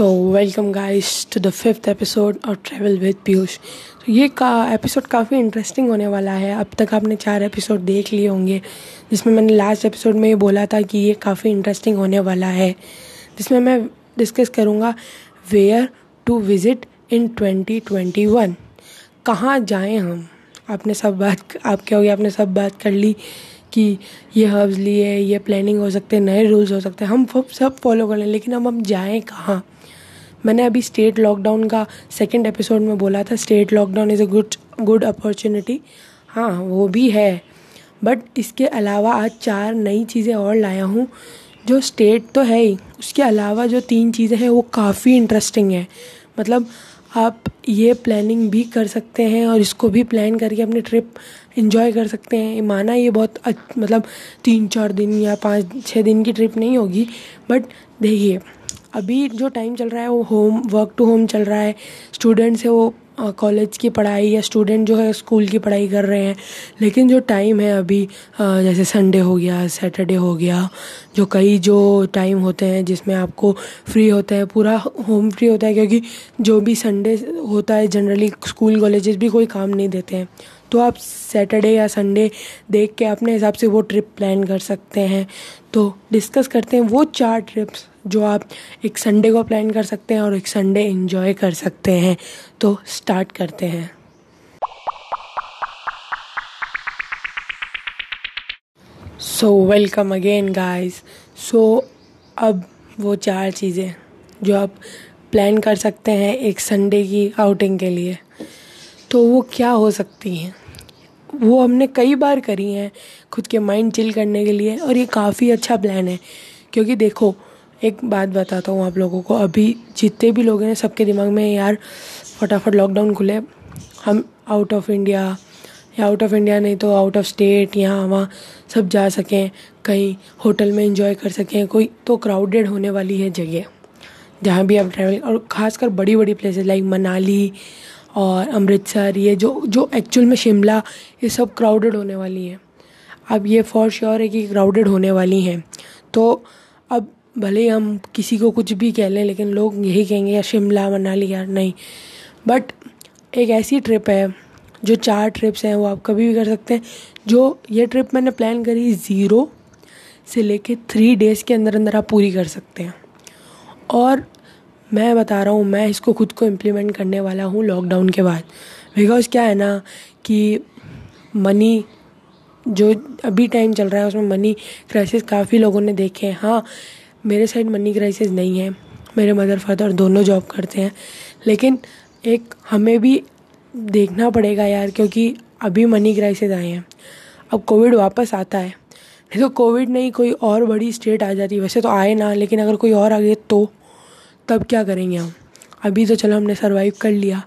So welcome guys to the fifth episode और travel with Piyush तो ये का एपिसोड काफ़ी इंटरेस्टिंग होने वाला है। अब तक आपने चार एपिसोड देख लिए होंगे, जिसमें मैंने लास्ट एपिसोड में ये बोला था कि ये काफ़ी इंटरेस्टिंग होने वाला है। जिसमें मैं डिस्कस करूँगा where to visit in twenty twenty one कहाँ जाएँ हम? आपने सब बात, आप क्या हो गया? आपने सब बात कर ली। कि ये हर्ब्स लिए ये प्लानिंग हो सकते हैं, नए रूल्स हो सकते हैं। हम सब फॉलो कर लें लेकिन अब हम जाएँ कहाँ? मैंने अभी स्टेट लॉकडाउन का सेकेंड एपिसोड में बोला था state lockdown is a good good opportunity हाँ वो भी है। बट इसके अलावा आज चार नई चीज़ें और लाया हूँ, जो स्टेट तो है ही। उसके अलावा जो तीन चीज़ें हैं, वो काफ़ी इंटरेस्टिंग है। मतलब आप ये प्लानिंग भी कर सकते हैं और इसको भी प्लान करके अपनी ट्रिप इन्जॉय कर सकते हैं। माना ये बहुत मतलब तीन चार दिन या पाँच छः दिन की ट्रिप नहीं होगी बट देखिए, अभी जो टाइम चल रहा है वो होम वर्क टू होम चल रहा है। स्टूडेंट्स है वो कॉलेज की पढ़ाई या स्टूडेंट जो है स्कूल की पढ़ाई कर रहे हैं। लेकिन जो टाइम है अभी जैसे संडे हो गया सैटरडे हो गया, जो कई जो टाइम होते हैं जिसमें आपको फ्री होता है, पूरा होम फ्री होता है, क्योंकि जो भी संडे होता है जनरली स्कूल कॉलेजेस भी कोई काम नहीं देते हैं। तो आप सैटरडे या संडे देख के अपने हिसाब से वो ट्रिप प्लान कर सकते हैं। तो डिस्कस करते हैं वो चार ट्रिप्स जो आप एक संडे को प्लान कर सकते हैं और एक संडे इन्जॉय कर सकते हैं। तो स्टार्ट करते हैं। So welcome again guys so अब वो चार चीज़ें जो आप प्लान कर सकते हैं एक संडे की आउटिंग के लिए। तो वो क्या हो सकती हैं? वो हमने कई बार करी हैं खुद के माइंड चिल करने के लिए और ये काफ़ी अच्छा प्लान है। क्योंकि देखो, एक बात बताता हूँ आप लोगों को, अभी जितने भी लोग हैं सबके दिमाग में यार फटाफट लॉकडाउन खुले। हम आउट ऑफ़ इंडिया या आउट ऑफ़ इंडिया नहीं तो आउट ऑफ़ स्टेट यहाँ, वहाँ सब जा सकें, कहीं होटल में इंजॉय कर सकें, कोई तो क्राउडेड होने वाली है जगह। जहाँ भी आप ट्रैवल और ख़ासकर बड़ी बड़ी प्लेसेस लाइक मनाली और अमृतसर, ये जो जो एक्चुअल में शिमला, ये सब क्राउडेड होने वाली हैं। अब ये फॉर श्योर है कि क्राउडेड होने वाली हैं। तो अब भले हम किसी को कुछ भी कह लें, लेकिन लोग यही कहेंगे, यार, शिमला, मनाली, यार, नहीं। बट एक ऐसी ट्रिप है, जो चार ट्रिप्स हैं, वो आप कभी भी कर सकते हैं। जो ये ट्रिप मैंने प्लान करी ज़ीरो से लेके थ्री डेज़ के अंदर अंदर आप पूरी कर सकते हैं। और मैं बता रहा हूँ, मैं इसको खुद को इम्प्लीमेंट करने वाला हूँ लॉकडाउन के बाद। बिकॉज़ क्या है ना कि मनी जो अभी टाइम चल रहा है, उसमें मनी क्राइसिस काफ़ी लोगों ने देखे हैं। हाँ मेरे साइड मनी क्राइसिस नहीं है। मेरे मदर फादर दोनों जॉब करते हैं। लेकिन एक हमें भी देखना पड़ेगा यार, क्योंकि अभी मनी क्राइसिस आए हैं। अब कोविड वापस आता है। नहीं तो कोविड नहीं, कोई और बड़ी स्टेट आ जाती वैसे तो आए ना, लेकिन अगर कोई और आ गए तो तब क्या करेंगे हम? अभी तो चलो हमने सर्वाइव कर लिया।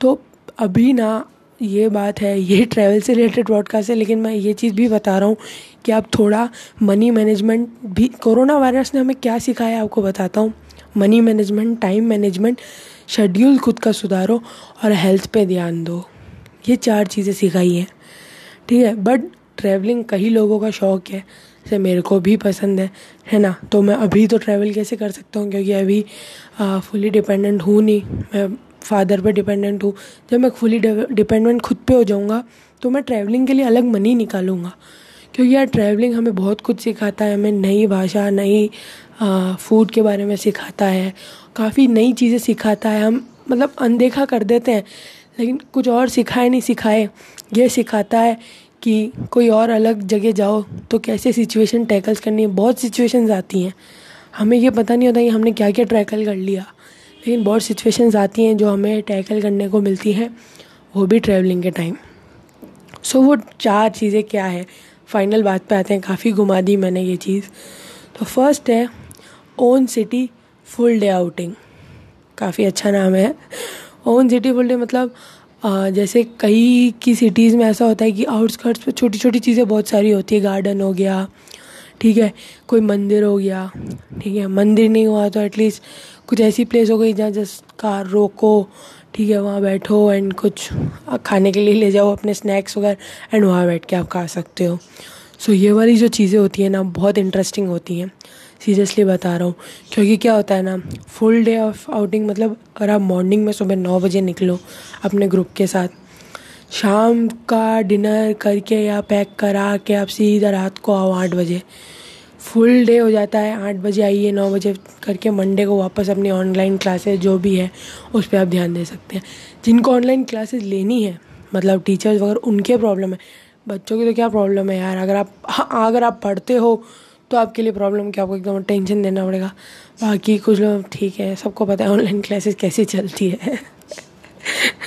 तो अभी ना ये बात है, ये ट्रैवल से रिलेटेड ब्रॉडकास्ट है, लेकिन मैं ये चीज़ भी बता रहा हूँ कि आप थोड़ा मनी मैनेजमेंट भी, कोरोना वायरस ने हमें क्या सिखाया आपको बताता हूँ। Money management time management schedule खुद का सुधारो और हेल्थ पे ध्यान दो। ये चार चीज़ें सिखाई हैं। ठीक है? बट ट्रैवलिंग कई लोगों का शौक है। जैसे मेरे को भी पसंद है है ना? तो मैं अभी तो ट्रैवल कैसे कर सकता हूँ? क्योंकि अभी फुली डिपेंडेंट हूँ नहीं। मैं फादर पे डिपेंडेंट हूँ। जब मैं फुली डिपेंडेंट खुद पे हो जाऊँगा तो मैं ट्रैवलिंग के लिए अलग मनी निकालूँगा। क्योंकि यार ट्रैवलिंग हमें बहुत कुछ सिखाता है, हमें नई भाषा, नई फ़ूड के बारे में सिखाता है। काफ़ी नई चीज़ें सिखाता है। हम मतलब अनदेखा कर देते हैं, लेकिन कुछ और सिखाए नहीं, सिखाए। ये सिखाता है कि कोई और अलग जगह जाओ तो कैसे सिचुएशन टैकल्स करनी है? बहुत सिचुएशंस आती हैं। हमें ये पता नहीं होता कि हमने क्या क्या टैकल कर लिया। लेकिन बहुत सिचुएशंस आती हैं जो हमें टैकल करने को मिलती हैं। वो भी ट्रैवलिंग के टाइम सो so, वो चार चीज़ें क्या है? फाइनल बात पे आते हैं। काफ़ी घुमा दी मैंने ये चीज़। तो फ़र्स्ट है own city full day outing काफ़ी अच्छा नाम है। ओन सिटी फुल डे मतलब जैसे कई की सिटीज़ में ऐसा होता है कि आउटस्कर्ट्स पे छोटी छोटी चीज़ें बहुत सारी होती है। गार्डन हो गया ठीक है कोई मंदिर हो गया ठीक है मंदिर नहीं हुआ तो एटलीस्ट कुछ ऐसी प्लेस हो गई जहाँ जस्ट कार रोको ठीक है वहाँ बैठो एंड कुछ खाने के लिए ले जाओ अपने स्नैक्स वगैरह एंड वहाँ बैठ के आप खा सकते हो। सो so, ये वाली जो चीज़ें होती हैं ना बहुत इंटरेस्टिंग होती हैं। सीरियसली बता रहा हूँ। क्योंकि क्या होता है ना फुल डे ऑफ़ आउटिंग मतलब अगर आप मॉर्निंग में सुबह नौ बजे निकलो अपने ग्रुप के साथ, शाम का डिनर करके या पैक करा के आप सीधा रात को आओ आठ बजे। फुल डे हो जाता है, आठ बजे आइए, नौ बजे करके मंडे को वापस अपनी ऑनलाइन क्लासेस जो भी है, उस पर आप ध्यान दे सकते हैं। जिनको ऑनलाइन क्लासेस लेनी है मतलब टीचर्स वगैरह, उनके प्रॉब्लम है। बच्चों की तो क्या प्रॉब्लम है यार, अगर आप हाँ अगर आप पढ़ते हो तो आपके लिए प्रॉब्लम क्या आपको एकदम टेंशन देना पड़ेगा। बाकी कुछ लोग ठीक है सबको पता है ऑनलाइन क्लासेस कैसी चलती है।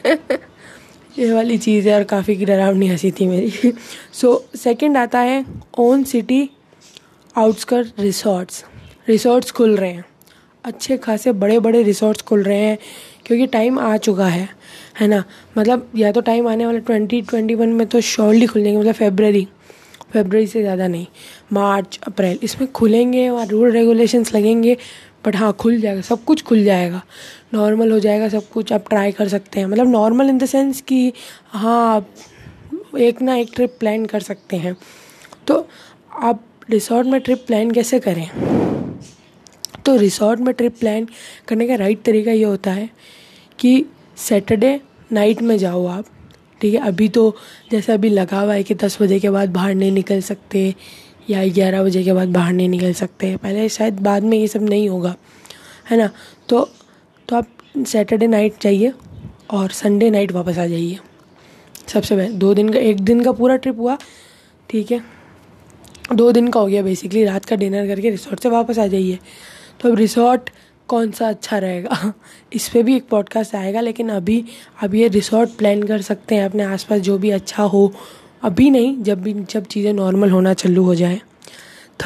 ये वाली चीज़ है और काफ़ी डरावनी हँसी थी मेरी। सो so, सेकंड आता है own city outskirts resorts resorts खुल रहे हैं। अच्छे खासे बड़े बड़े रिसोर्ट्स खुल रहे हैं क्योंकि टाइम आ चुका है है ना? मतलब या तो टाइम आने वाला ट्वेंटी ट्वेंटी वन में तो श्योरली खुल जाएँगे मतलब फेबररी फेबररी से ज़्यादा नहीं, मार्च, अप्रैल। इसमें खुलेंगे और रूल रेगुलेशंस लगेंगे, बट हाँ खुल जाएगा, सब कुछ खुल जाएगा। नॉर्मल हो जाएगा सब कुछ, आप ट्राई कर सकते हैं। मतलब नॉर्मल इन द सेंस कि हाँ आप एक ना एक ट्रिप प्लान कर सकते हैं। तो आप रिसोर्ट में ट्रिप प्लान कैसे करें? तो रिसोर्ट में ट्रिप प्लान करने का राइट तरीका ये होता है कि सैटरडे नाइट में जाओ आप। ठीक है। अभी तो जैसे अभी लगा हुआ है कि दस बजे के बाद बाहर नहीं निकल सकते या ग्यारह बजे के बाद बाहर नहीं निकल सकते। पहले शायद बाद में ये सब नहीं होगा, है ना? तो तो आप सैटरडे नाइट जाइए और संडे नाइट वापस आ जाइए। सबसे पहले दो दिन का, एक दिन का पूरा ट्रिप हुआ, ठीक है? दो दिन का हो गया बेसिकली रात का डिनर करके रिसोर्ट से वापस आ जाइए। तो अब रिसोर्ट कौन सा अच्छा रहेगा? इस पर भी एक पॉडकास्ट आएगा, लेकिन अभी अब ये रिसोर्ट प्लान कर सकते हैं, अपने आसपास जो भी अच्छा हो। अभी नहीं, जब भी, जब चीज़ें नॉर्मल होना चालू हो जाए।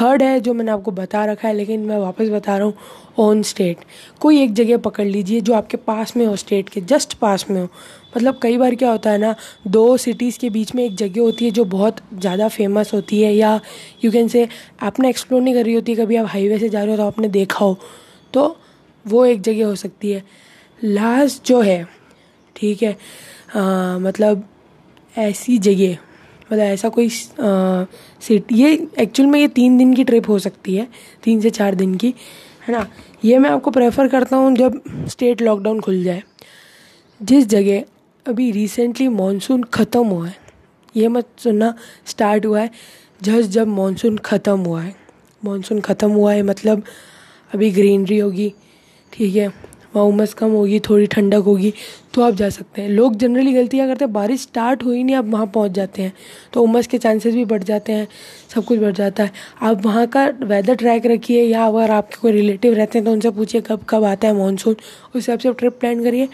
थर्ड है, जो मैंने आपको बता रखा है, लेकिन मैं वापस बता रहा हूँ ऑन स्टेट कोई एक जगह पकड़ लीजिए, जो आपके पास में हो स्टेट के जस्ट पास में हो। मतलब कई बार क्या होता है ना, दो सिटीज़ के बीच में एक जगह होती है, जो बहुत ज़्यादा फ़ेमस होती है, या यू कैन से आपने एक्सप्लोर नहीं कर रही होती, कभी आप हाईवे से जा रहे हो तो आपने देखा हो। तो वो एक जगह हो सकती है। लास्ट जो है ठीक है आ, मतलब ऐसी जगह मतलब ऐसा कोई सिटी ये एक्चुअल में ये तीन दिन की ट्रिप हो सकती है तीन से चार दिन की है ना? ये मैं आपको प्रेफर करता हूँ जब स्टेट लॉकडाउन खुल जाए। जिस जगह अभी रिसेंटली मानसून ख़त्म हुआ है ये मत सुनना स्टार्ट हुआ है जस्ट जब मानसून ख़त्म हुआ है। मानसून ख़त्म हुआ है मतलब अभी ग्रीनरी होगी ठीक है, वहाँ उमस कम होगी, थोड़ी ठंडक होगी तो आप जा सकते हैं। लोग जनरली गलतियाँ करते हैं, बारिश स्टार्ट हुई नहीं, आप वहाँ पहुँच जाते हैं तो उमस के चांसेस भी बढ़ जाते हैं, सब कुछ बढ़ जाता है। आप वहाँ का वेदर ट्रैक रखिए, या अगर आपके कोई रिलेटिव रहते हैं तो उनसे पूछिए कब कब आता है मानसून उस हिसाब से ट्रिप प्लान करिए।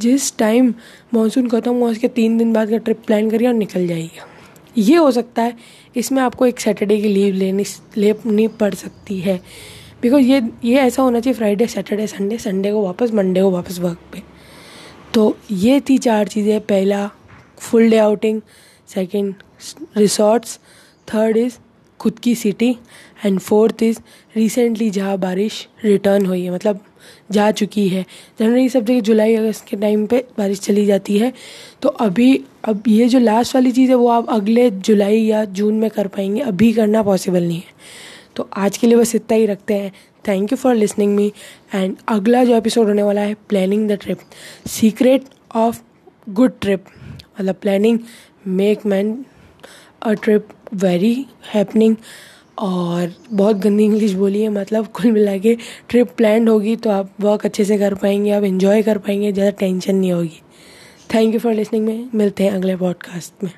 जिस टाइम मानसून ख़त्म हुआ, उसके तीन दिन बाद का ट्रिप प्लान करिए और निकल जाइए। ये हो सकता है, इसमें आपको एक सैटरडे की लीव लेनी लेनी पड़ सकती है। बिकॉज़ ये ये ऐसा होना चाहिए फ्राइडे सैटरडे संडे संडे को वापस मंडे को वापस वर्क पे। तो ये थी चार चीज़ें। पहला full day outing second resorts third is खुद की city and fourth is recently जहाँ बारिश रिटर्न हुई है। मतलब जा चुकी है। जनरली सब जगह जुलाई अगस्त के टाइम पे बारिश चली जाती है। तो अभी, अब ये जो लास्ट वाली चीज़ है, वो आप अगले जुलाई या जून में कर पाएँगे। अभी करना पॉसिबल नहीं है। तो आज के लिए बस इतना ही रखते हैं। Thank you for listening me and अगला जो एपिसोड होने वाला है planning the trip secret of good trip मतलब planning make man a trip very happening और बहुत गंदी इंग्लिश बोली है मतलब कुल मिला के ट्रिप प्लान होगी तो आप वर्क अच्छे से कर पाएँगे, आप इन्जॉय कर पाएँगे, ज़्यादा टेंशन नहीं होगी। थैंक यू फॉर लिसनिंग में मिलते हैं अगले पॉडकास्ट में।